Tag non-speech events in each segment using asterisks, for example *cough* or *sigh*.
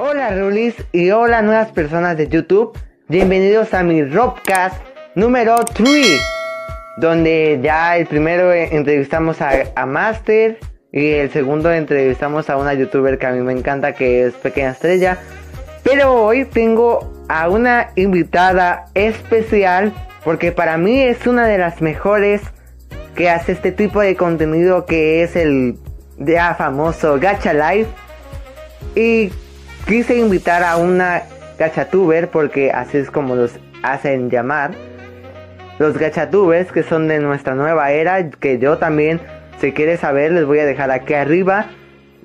Hola Rulis y hola nuevas personas de YouTube. Bienvenidos a mi Robcast número 3. Donde ya el primero entrevistamos a, a Master y el segundo entrevistamos a una youtuber que a mí me encanta que es Pequeña Estrella. Pero hoy tengo a una invitada especial porque para mí es una de las mejores que hace este tipo de contenido que es el ya famoso Gacha Life. Y quise invitar a una gachatuber porque así es como los hacen llamar. Los gachatubers que son de nuestra nueva era, que yo también, si quieres saber, les voy a dejar aquí arriba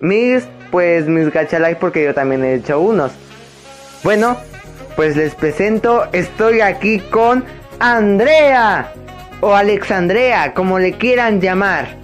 mis, pues mis gacha life porque yo también he hecho unos. Bueno, pues les presento, estoy aquí con Andrea o Alexandrea, como le quieran llamar.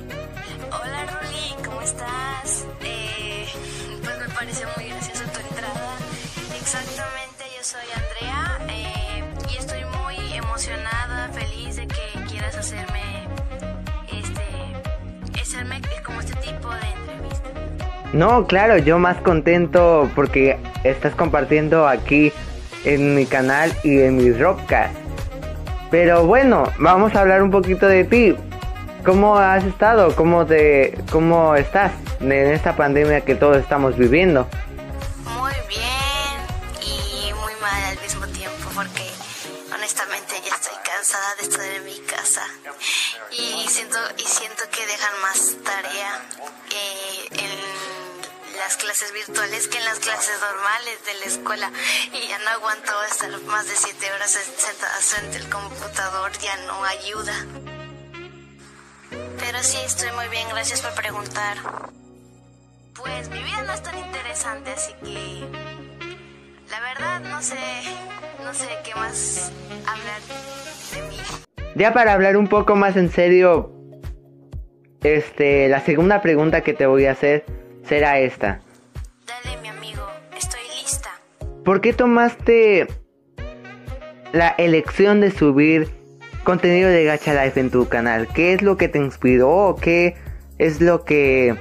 No, claro, yo más contento porque estás compartiendo aquí en mi canal y en mis rockcast. Pero bueno, vamos a hablar un poquito de ti. ¿Cómo has estado? ¿Cómo te cómo estás en esta pandemia que todos estamos viviendo? Muy bien y muy mal al mismo tiempo porque honestamente ya estoy cansada de estar en mi casa y siento y siento que dejan más tarea las clases virtuales que en las clases normales de la escuela. Y ya no aguanto estar más de siete horas sentada frente al computador ya no ayuda. Pero sí estoy muy bien gracias por preguntar. Pues mi vida no es tan interesante así que la verdad no sé no sé qué más hablar de mí. Ya para hablar un poco más en serio, este, la segunda pregunta que te voy a hacer será esta. Dale, mi amigo, estoy lista. ¿Por qué tomaste la elección de subir contenido de Gacha Life en tu canal? ¿Qué es lo que te inspiró? ¿Qué es lo que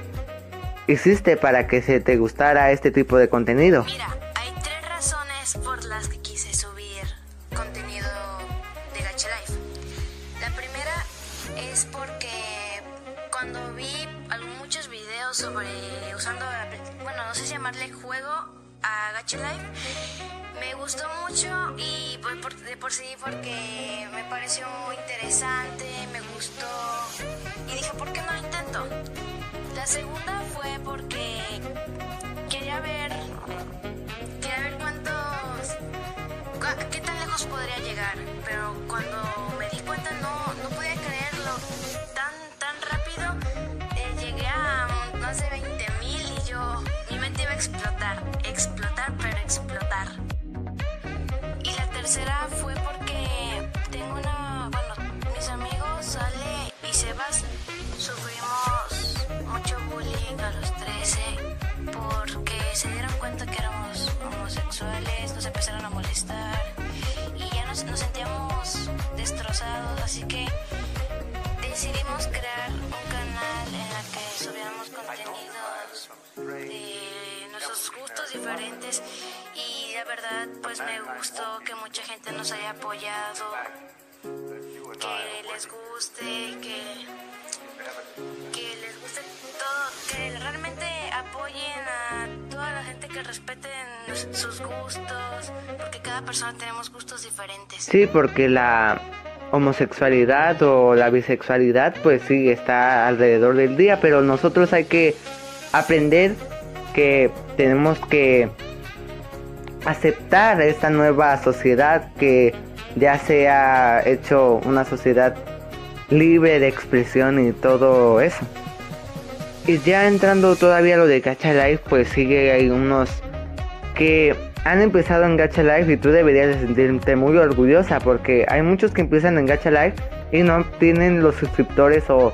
hiciste para que se te gustara este tipo de contenido? Mira, hay tres razones por las que quise subir contenido de Gacha Life. La primera es porque cuando vi algún- muchos videos sobre usando, bueno, no sé si llamarle juego a Gacha Life, me gustó mucho y por- de por sí porque me pareció muy interesante, me gustó. Y dije, ¿por qué no lo intento? La segunda fue porque quería ver quería ver cuántos qué tan lejos podría llegar. Pero cuando me di cuenta no no podía creerlo tan tan rápido explotar explotar pero explotar. Y la tercera fue porque tengo una bueno mis amigos Ale y Sebas sufrimos mucho bullying a los 13 porque se dieron cuenta que éramos homosexuales, nos empezaron a molestar y ya nos, nos sentíamos destrozados, así que decidimos crear gustos diferentes y la verdad pues me gustó que mucha gente nos haya apoyado, que les guste, que que les guste todo, que realmente apoyen a toda la gente que respeten sus gustos, porque cada persona tenemos gustos diferentes. Sí, porque la homosexualidad o la bisexualidad pues sí está alrededor del día, pero nosotros hay que aprender que tenemos que aceptar esta nueva sociedad que ya se ha hecho una sociedad libre de expresión y todo eso. Y ya entrando todavía lo de Gacha Life, pues sigue hay unos que han empezado en Gacha Life y tú deberías de sentirte muy orgullosa porque hay muchos que empiezan en Gacha Life y no tienen los suscriptores o,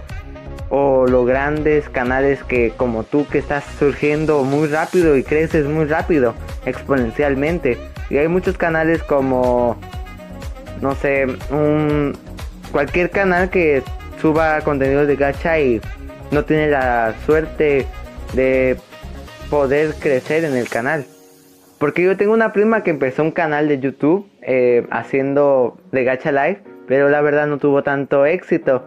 o los grandes canales que como tú que estás surgiendo muy rápido y creces muy rápido exponencialmente y hay muchos canales como no sé un cualquier canal que suba contenido de gacha y no tiene la suerte de poder crecer en el canal Porque yo tengo una prima que empezó un canal de YouTube eh, haciendo de Gacha Live, pero la verdad no tuvo tanto éxito.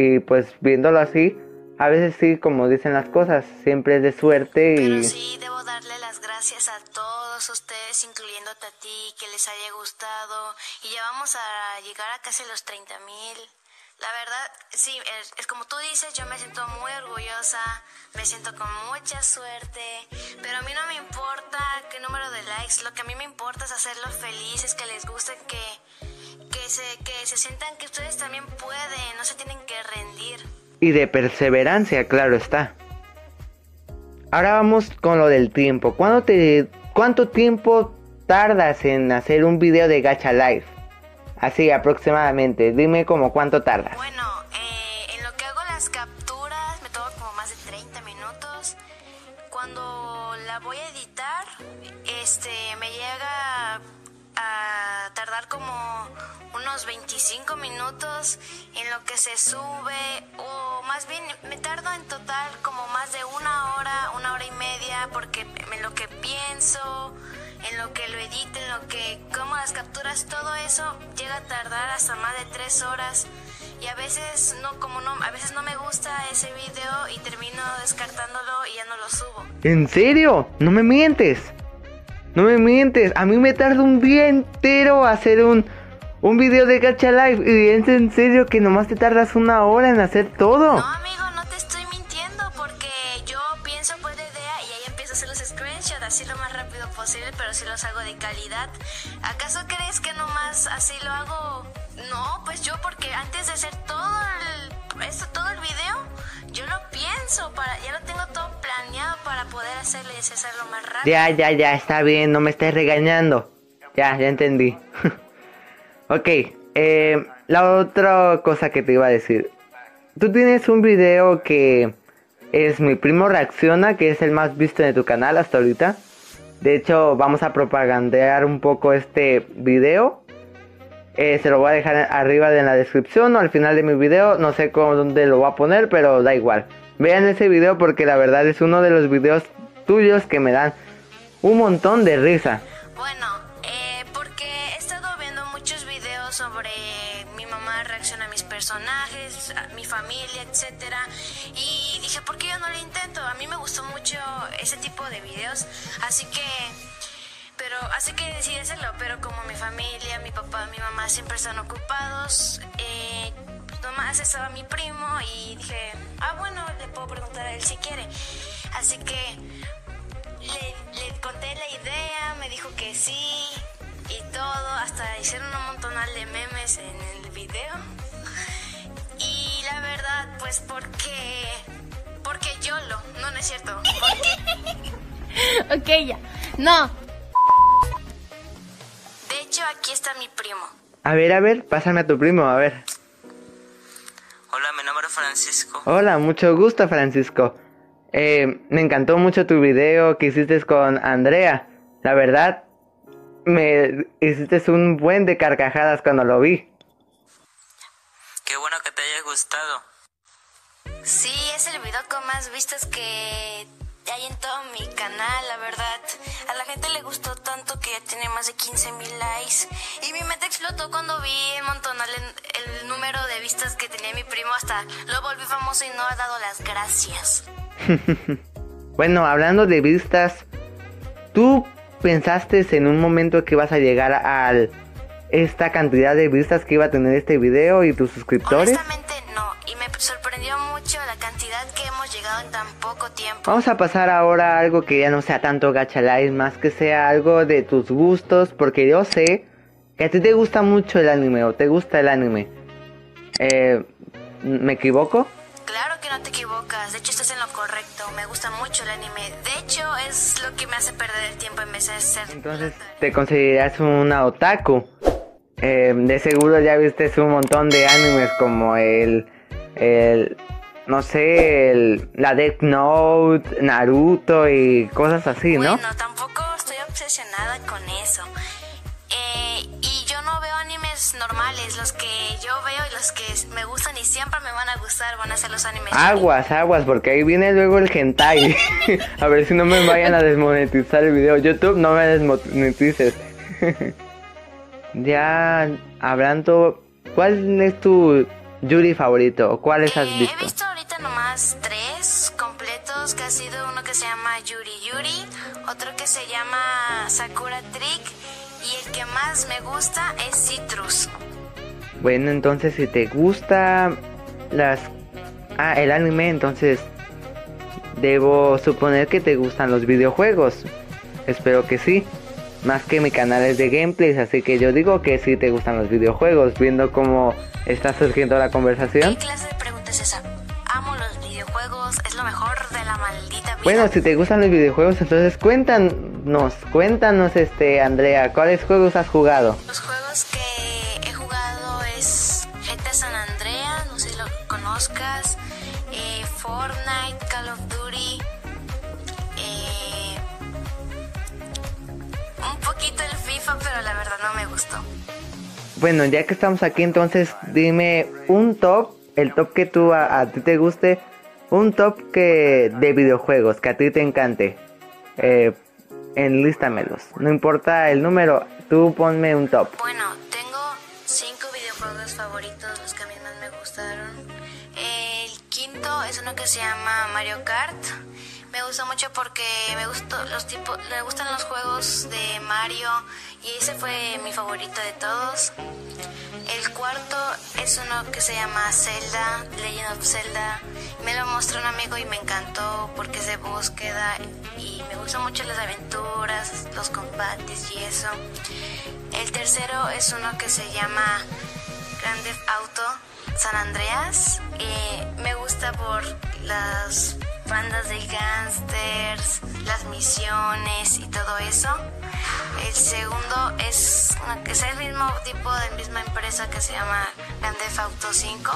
Y pues viéndolo así, a veces sí, como dicen las cosas, siempre es de suerte Pero y... sí, debo darle las gracias a todos ustedes, incluyéndote a ti, que les haya gustado. Y ya vamos a llegar a casi los 30 mil. La verdad, sí, es, es como tú dices, yo me siento muy orgullosa, me siento con mucha suerte, pero a mí no me importa qué número de likes, lo que a mí me importa es hacerlos felices, que les guste, que, que, se, que se sientan que ustedes también pueden, no se tienen que rendir. y de perseverancia, claro está. Ahora vamos con lo del tiempo. ¿Cuánto, te, ¿Cuánto tiempo tardas en hacer un video de Gacha Live? Así aproximadamente. Dime como cuánto tardas. Bueno, tardar como unos 25 minutos en lo que se sube o más bien me tardo en total como más de una hora, una hora y media porque en lo que pienso, en lo que lo edito, en lo que como las capturas, todo eso llega a tardar hasta más de tres horas y a veces no como no a veces no me gusta ese video y termino descartándolo y ya no lo subo. ¿En serio? No me mientes. No me mientes. A mí me tarda un día entero hacer un, un video de Gacha Live. Y es en serio que nomás te tardas una hora en hacer todo. No, amigo, no te estoy mintiendo porque yo pienso pues la idea y ahí empiezo a hacer los screenshots así lo más rápido posible, pero si los hago de calidad. ¿Acaso crees que nomás así lo hago? No, pues yo porque antes de hacer todo el, esto, todo el video, yo lo pienso, para, ya lo tengo todo para poder hacerles hacerlo más rápido. Ya, ya, ya, está bien, no me estés regañando. Ya, ya entendí. *laughs* ok, eh, la otra cosa que te iba a decir. Tú tienes un video que es Mi Primo Reacciona, que es el más visto de tu canal hasta ahorita. De hecho, vamos a propagandear un poco este video. Eh, se lo voy a dejar arriba en la descripción o al final de mi video. No sé cómo dónde lo voy a poner, pero da igual. Vean ese video porque la verdad es uno de los videos tuyos que me dan un montón de risa. Bueno, eh, porque he estado viendo muchos videos sobre mi mamá reacciona a mis personajes, a mi familia, etcétera, y dije, ¿por qué yo no lo intento? A mí me gustó mucho ese tipo de videos, así que pero así que decidí hacerlo, pero como mi familia, mi papá, mi mamá siempre están ocupados, eh, pues nomás estaba mi primo y dije, ah bueno, le puedo preguntar a él si quiere. Así que le, conté la idea, me dijo que sí y todo, hasta hicieron un montonal de memes en el video. Y la verdad, pues porque, porque yo lo, no, es cierto, *laughs* ok, ya. No. Aquí está mi primo. A ver, a ver, pásame a tu primo, a ver. Hola, mi nombre es Francisco. Hola, mucho gusto Francisco. Eh, me encantó mucho tu video que hiciste con Andrea. La verdad, me hiciste un buen de carcajadas cuando lo vi. Qué bueno que te haya gustado. Sí, es el video con más vistas que hay en todo mi canal, la verdad. Que ya tiene más de 15 mil likes. Y mi mente explotó cuando vi el montonal el, el número de vistas que tenía mi primo. Hasta lo volví famoso y no ha dado las gracias. *laughs* Bueno, hablando de vistas, ¿tú pensaste en un momento que ibas a llegar a esta cantidad de vistas que iba a tener este video y tus suscriptores? Honestamente no. Y me sorprendió mucho la cantidad hemos llegado en tan poco tiempo. Vamos a pasar ahora a algo que ya no sea tanto gacha live, más que sea algo de tus gustos, porque yo sé que a ti te gusta mucho el anime o te gusta el anime. Eh, ¿Me equivoco? Claro que no te equivocas, de hecho estás en lo correcto, me gusta mucho el anime, de hecho es lo que me hace perder el tiempo en vez de ser... Entonces te consideras una otaku. Eh, de seguro ya viste un montón de animes como el, el no sé, el, la Death Note, Naruto y cosas así, ¿no? Bueno, tampoco estoy obsesionada con eso. Eh, y yo no veo animes normales, los que yo veo y los que me gustan y siempre me van a gustar, van a ser los animes. Aguas, aguas, porque ahí viene luego el hentai. *laughs* a ver si no me vayan a desmonetizar el video. YouTube, no me desmonetices. *laughs* ya hablando, ¿cuál es tu Yuri favorito? ¿O ¿Cuáles has Eh, visto? He visto tres completos, que ha sido uno que se llama Yuri Yuri, otro que se llama Sakura Trick y el que más me gusta es Citrus. Bueno, entonces si te gusta las... Ah, el anime, entonces debo suponer que te gustan los videojuegos. Espero que sí. Más que mi canal es de gameplays, así que yo digo que sí te gustan los videojuegos, viendo cómo está surgiendo la ¿Qué conversación. clase de pregunta es esa? Bueno, si te gustan los videojuegos, entonces cuéntanos, cuéntanos este Andrea, ¿cuáles juegos has jugado? Los juegos que he jugado es GTA San Andreas, no sé si lo conozcas, eh, Fortnite, Call of Duty, eh, un poquito el FIFA, pero la verdad no me gustó. Bueno, ya que estamos aquí, entonces dime un top, el top que tú a, a ti te guste, un top que de videojuegos que a ti te encante. Eh, enlístamelos, no importa el número, tú ponme un top. Bueno, tengo cinco videojuegos favoritos, los que a mí más me gustaron. El quinto es uno que se llama Mario Kart. Me gusta mucho porque me gustó los tipos, me gustan los juegos de Mario y ese fue mi favorito de todos. El cuarto es uno que se llama Zelda, Legend of Zelda. Me lo mostró un amigo y me encantó porque es de búsqueda y me gustan mucho las aventuras, los combates y eso. El tercero es uno que se llama Grand Theft Auto San Andreas. Eh, me gusta por las bandas de gangsters, las misiones y todo eso. El segundo es, es el mismo tipo de misma empresa que se llama Grand Theft Auto 5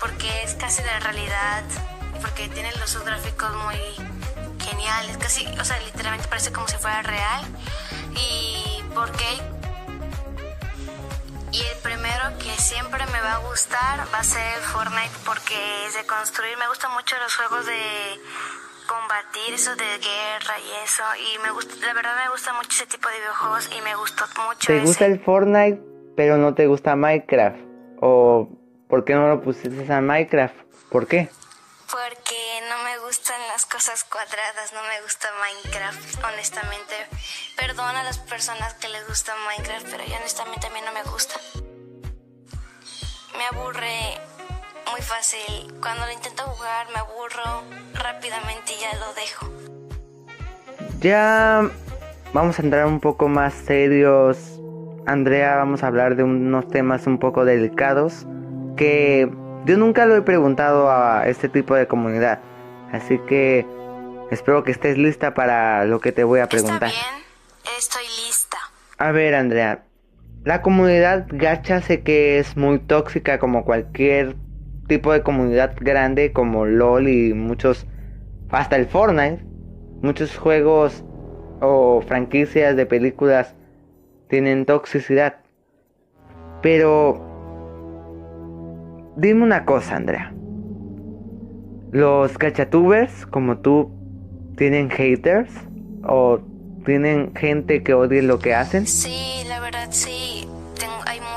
porque es casi de realidad porque tiene los gráficos muy geniales, casi, o sea, literalmente parece como si fuera real y porque y el primero que siempre me va a gustar va a ser el Fortnite porque es de construir. Me gustan mucho los juegos de combatir, eso de guerra y eso. Y me gusta, la verdad me gusta mucho ese tipo de videojuegos y me gustó mucho ¿Te ese. gusta el Fortnite pero no te gusta Minecraft? ¿O por qué no lo pusiste a Minecraft? ¿Por qué? Porque no me gustan las cosas cuadradas, no me gusta Minecraft, honestamente. Perdón a las personas que les gusta Minecraft, pero yo honestamente aburre muy fácil. Cuando lo intento jugar me aburro rápidamente y ya lo dejo. Ya vamos a entrar un poco más serios. Andrea, vamos a hablar de unos temas un poco delicados que yo nunca lo he preguntado a este tipo de comunidad. Así que espero que estés lista para lo que te voy a preguntar. Está bien, estoy lista. A ver, Andrea, la comunidad gacha sé que es muy tóxica como cualquier tipo de comunidad grande como LOL y muchos, hasta el Fortnite, muchos juegos o franquicias de películas tienen toxicidad. Pero dime una cosa, Andrea. ¿Los cachatubers como tú tienen haters o tienen gente que odie lo que hacen? Sí, la verdad sí.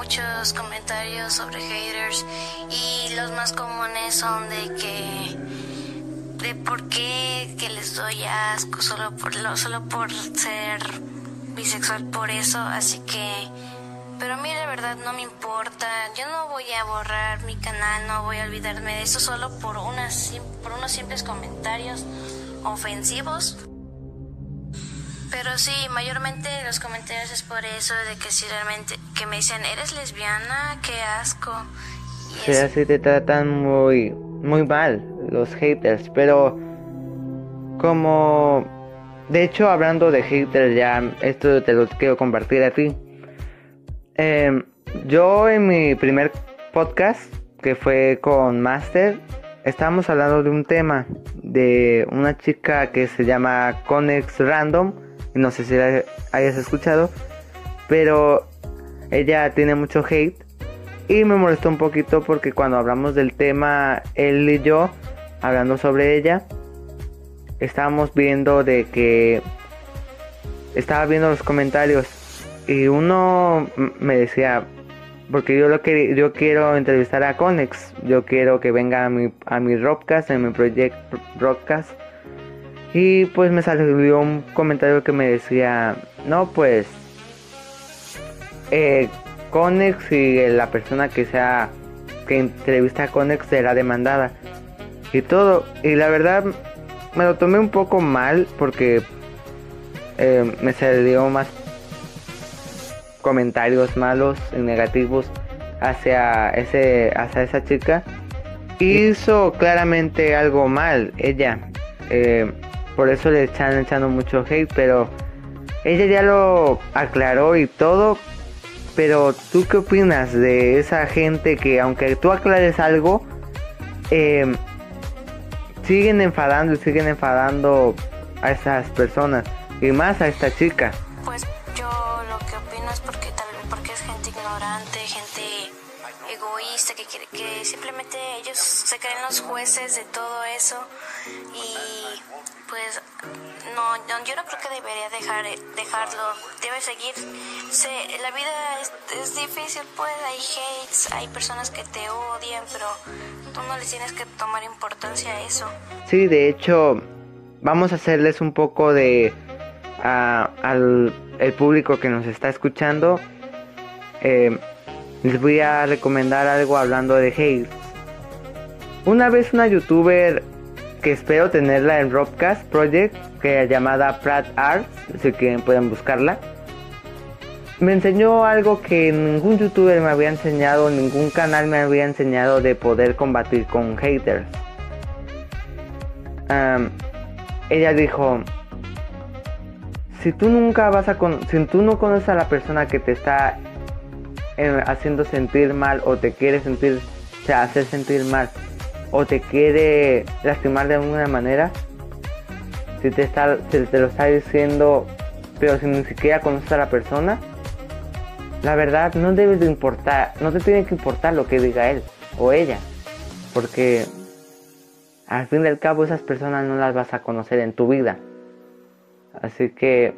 Muchos comentarios sobre haters y los más comunes son de que de por qué que les doy asco solo por lo, solo por ser bisexual por eso, así que pero a mí la verdad no me importa. Yo no voy a borrar mi canal, no voy a olvidarme de eso solo por unas por unos simples comentarios ofensivos. Pero sí, mayormente los comentarios es por eso, de que si realmente, que me dicen, eres lesbiana, qué asco. Y Sí, así te tratan muy, muy mal los haters, pero como... De hecho, hablando de haters, ya esto te lo quiero compartir a ti. Em, yo en mi primer podcast, que fue con Master, estábamos hablando de un tema de una chica que se llama Conex Random, no sé si la hayas escuchado, pero ella tiene mucho hate y me molestó un poquito porque cuando hablamos del tema, él y yo, hablando sobre ella, estábamos viendo de que estaba viendo los comentarios y uno me decía, porque yo lo que yo quiero entrevistar a Conex, yo quiero que venga a mi a mi Robcast, en mi proyecto broadcast. Y pues me salió un comentario que me decía, no pues eh, Conex y la persona que sea que entrevista a Conex será demandada y todo. Y la verdad me lo tomé un poco mal porque eh, me salió más comentarios malos y negativos hacia ese hacia esa chica hizo claramente algo mal ella eh, por eso le están echando mucho hate pero ella ya lo aclaró y todo pero tú qué opinas de esa gente que aunque tú aclares algo eh, siguen enfadando y siguen enfadando a esas personas y más a esta chica Pues yo lo que opino es porque tal porque es gente ignorante, gente egoísta que quiere que simplemente ellos se creen los jueces de todo eso y no, yo no creo que debería dejar dejarlo, debe seguir. Se, la vida es, difícil, pues hay hates, hay personas que te odian, pero tú no les tienes que tomar importancia a eso. Sí, de hecho, vamos a hacerles un poco de a- al el público que nos está escuchando. eh, les voy a recomendar algo hablando de hate. Una vez una youtuber que espero tenerla en Robcast Project, que es llamada Pratt Arts, si quieren pueden buscarla. Me enseñó algo que ningún youtuber me había enseñado, ningún canal me había enseñado de poder combatir con haters. Ella dijo, si tú nunca vas a con si tú no conoces a la persona que te está eh, haciendo sentir mal o te quiere sentir, o sea, hacer sentir mal o te quiere lastimar de alguna manera, si te está si te lo está diciendo, pero si ni siquiera conoces a la persona, la verdad no debes de importar, no te tiene que importar lo que diga él o ella, porque al fin y al cabo esas personas no las vas a conocer en tu vida. Así que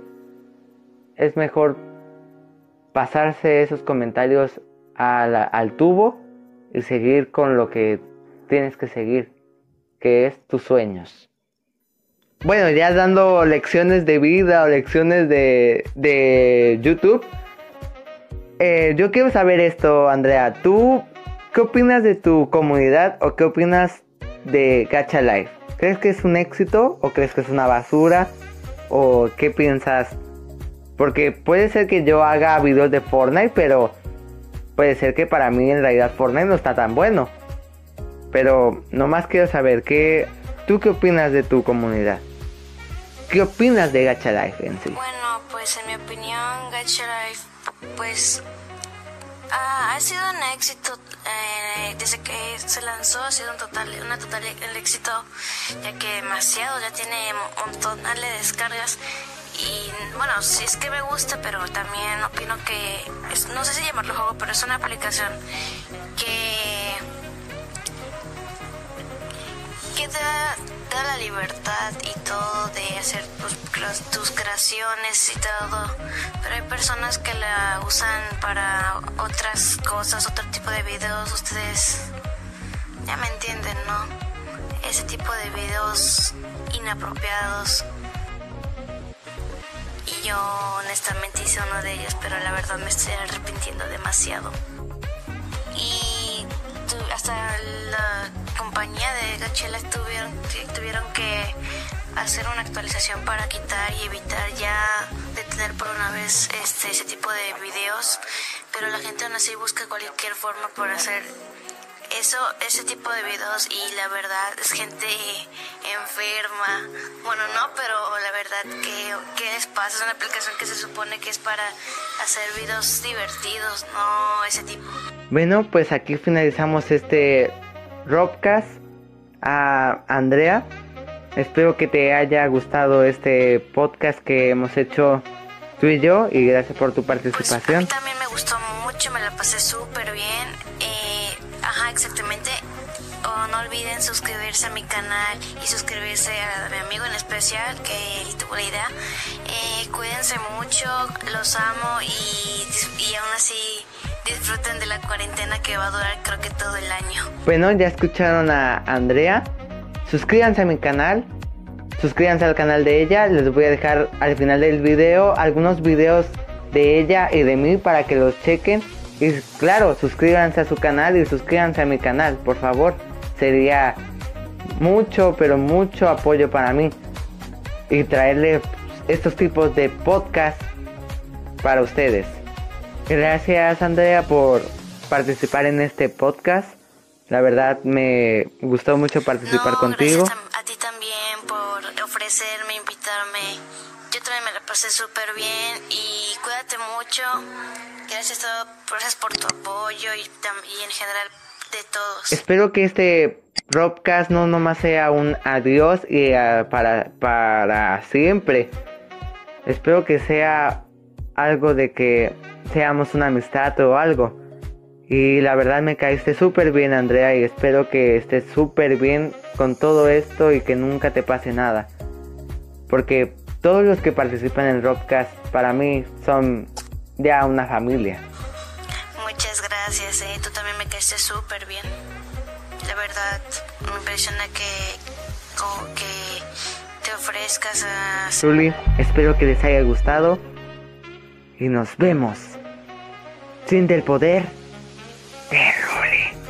es mejor pasarse esos comentarios a la- al tubo y seguir con lo que tienes que seguir, que es tus sueños. Bueno, ya dando lecciones de vida o lecciones de, de YouTube, eh, yo quiero saber esto, Andrea. ¿Tú qué opinas de tu comunidad o qué opinas de Gacha Life? ¿Crees que es un éxito o crees que es una basura? ¿O qué piensas? Porque puede ser que yo haga videos de Fortnite, pero puede ser que para mí en realidad Fortnite no está tan bueno. Pero nomás quiero saber qué tú qué opinas de tu comunidad. ¿Qué opinas de Gacha Life en sí? Bueno, pues en mi opinión, Gacha Life, pues ha, ha sido un éxito eh, desde que se lanzó, ha sido un total, una total éxito, ya que demasiado, ya tiene un montón de descargas. Y bueno, sí es que me gusta, pero también opino que, no sé si llamarlo juego, pero es una aplicación que que da, da la libertad y todo de hacer tus, tus creaciones y todo, pero hay personas que la usan para otras cosas, otro tipo de videos, ustedes ya me entienden, ¿no? Ese tipo de videos inapropiados. Y yo honestamente hice uno de ellos, pero la verdad me estoy arrepintiendo demasiado y hasta la compañía de Gachela tuvieron, tuvieron que hacer una actualización para quitar y evitar ya detener por una vez este ese tipo de videos pero la gente aún así busca cualquier forma por hacer eso ese tipo de videos y la verdad es gente enferma. Bueno no pero la verdad que qué les pasa es una aplicación que se supone que es para hacer videos divertidos no ese tipo. Bueno, pues aquí finalizamos este Robcast a Andrea. Espero que te haya gustado este podcast que hemos hecho tú y yo y gracias por tu Pues a participación. mí también me gustó mucho, me la pasé súper bien. Eh, ajá, exactamente. Oh, no olviden suscribirse a mi canal y suscribirse a mi amigo en especial que él tuvo la idea. Eh, cuídense mucho, los amo y, y aún así disfruten de la cuarentena que va a durar creo que todo el año. Bueno, ya escucharon a Andrea. Suscríbanse a mi canal. Suscríbanse al canal de ella. Les voy a dejar al final del video algunos videos de ella y de mí para que los chequen. Y claro, suscríbanse a su canal y suscríbanse a mi canal, por favor. Sería mucho, pero mucho apoyo para mí. Y traerle estos tipos de podcast para ustedes. Gracias Andrea por participar en este podcast. La verdad me gustó mucho participar No, contigo. Gracias a, ti también por ofrecerme, invitarme. Yo también me la pasé súper bien y cuídate mucho. Gracias, todo, gracias por tu apoyo y, y en general de todos. Espero que este podcast no nomás sea un adiós y ah, para, para siempre. Espero que sea algo de que seamos una amistad o algo. Y la verdad me caíste súper bien Andrea y espero que estés súper bien con todo esto y que nunca te pase nada. Porque todos los que participan en Robcast para mí son ya una familia. Muchas gracias, eh. tú también me caíste súper bien. La verdad, me impresiona que, como que te ofrezcas a... Espero que les haya gustado y nos vemos. Siente el poder de.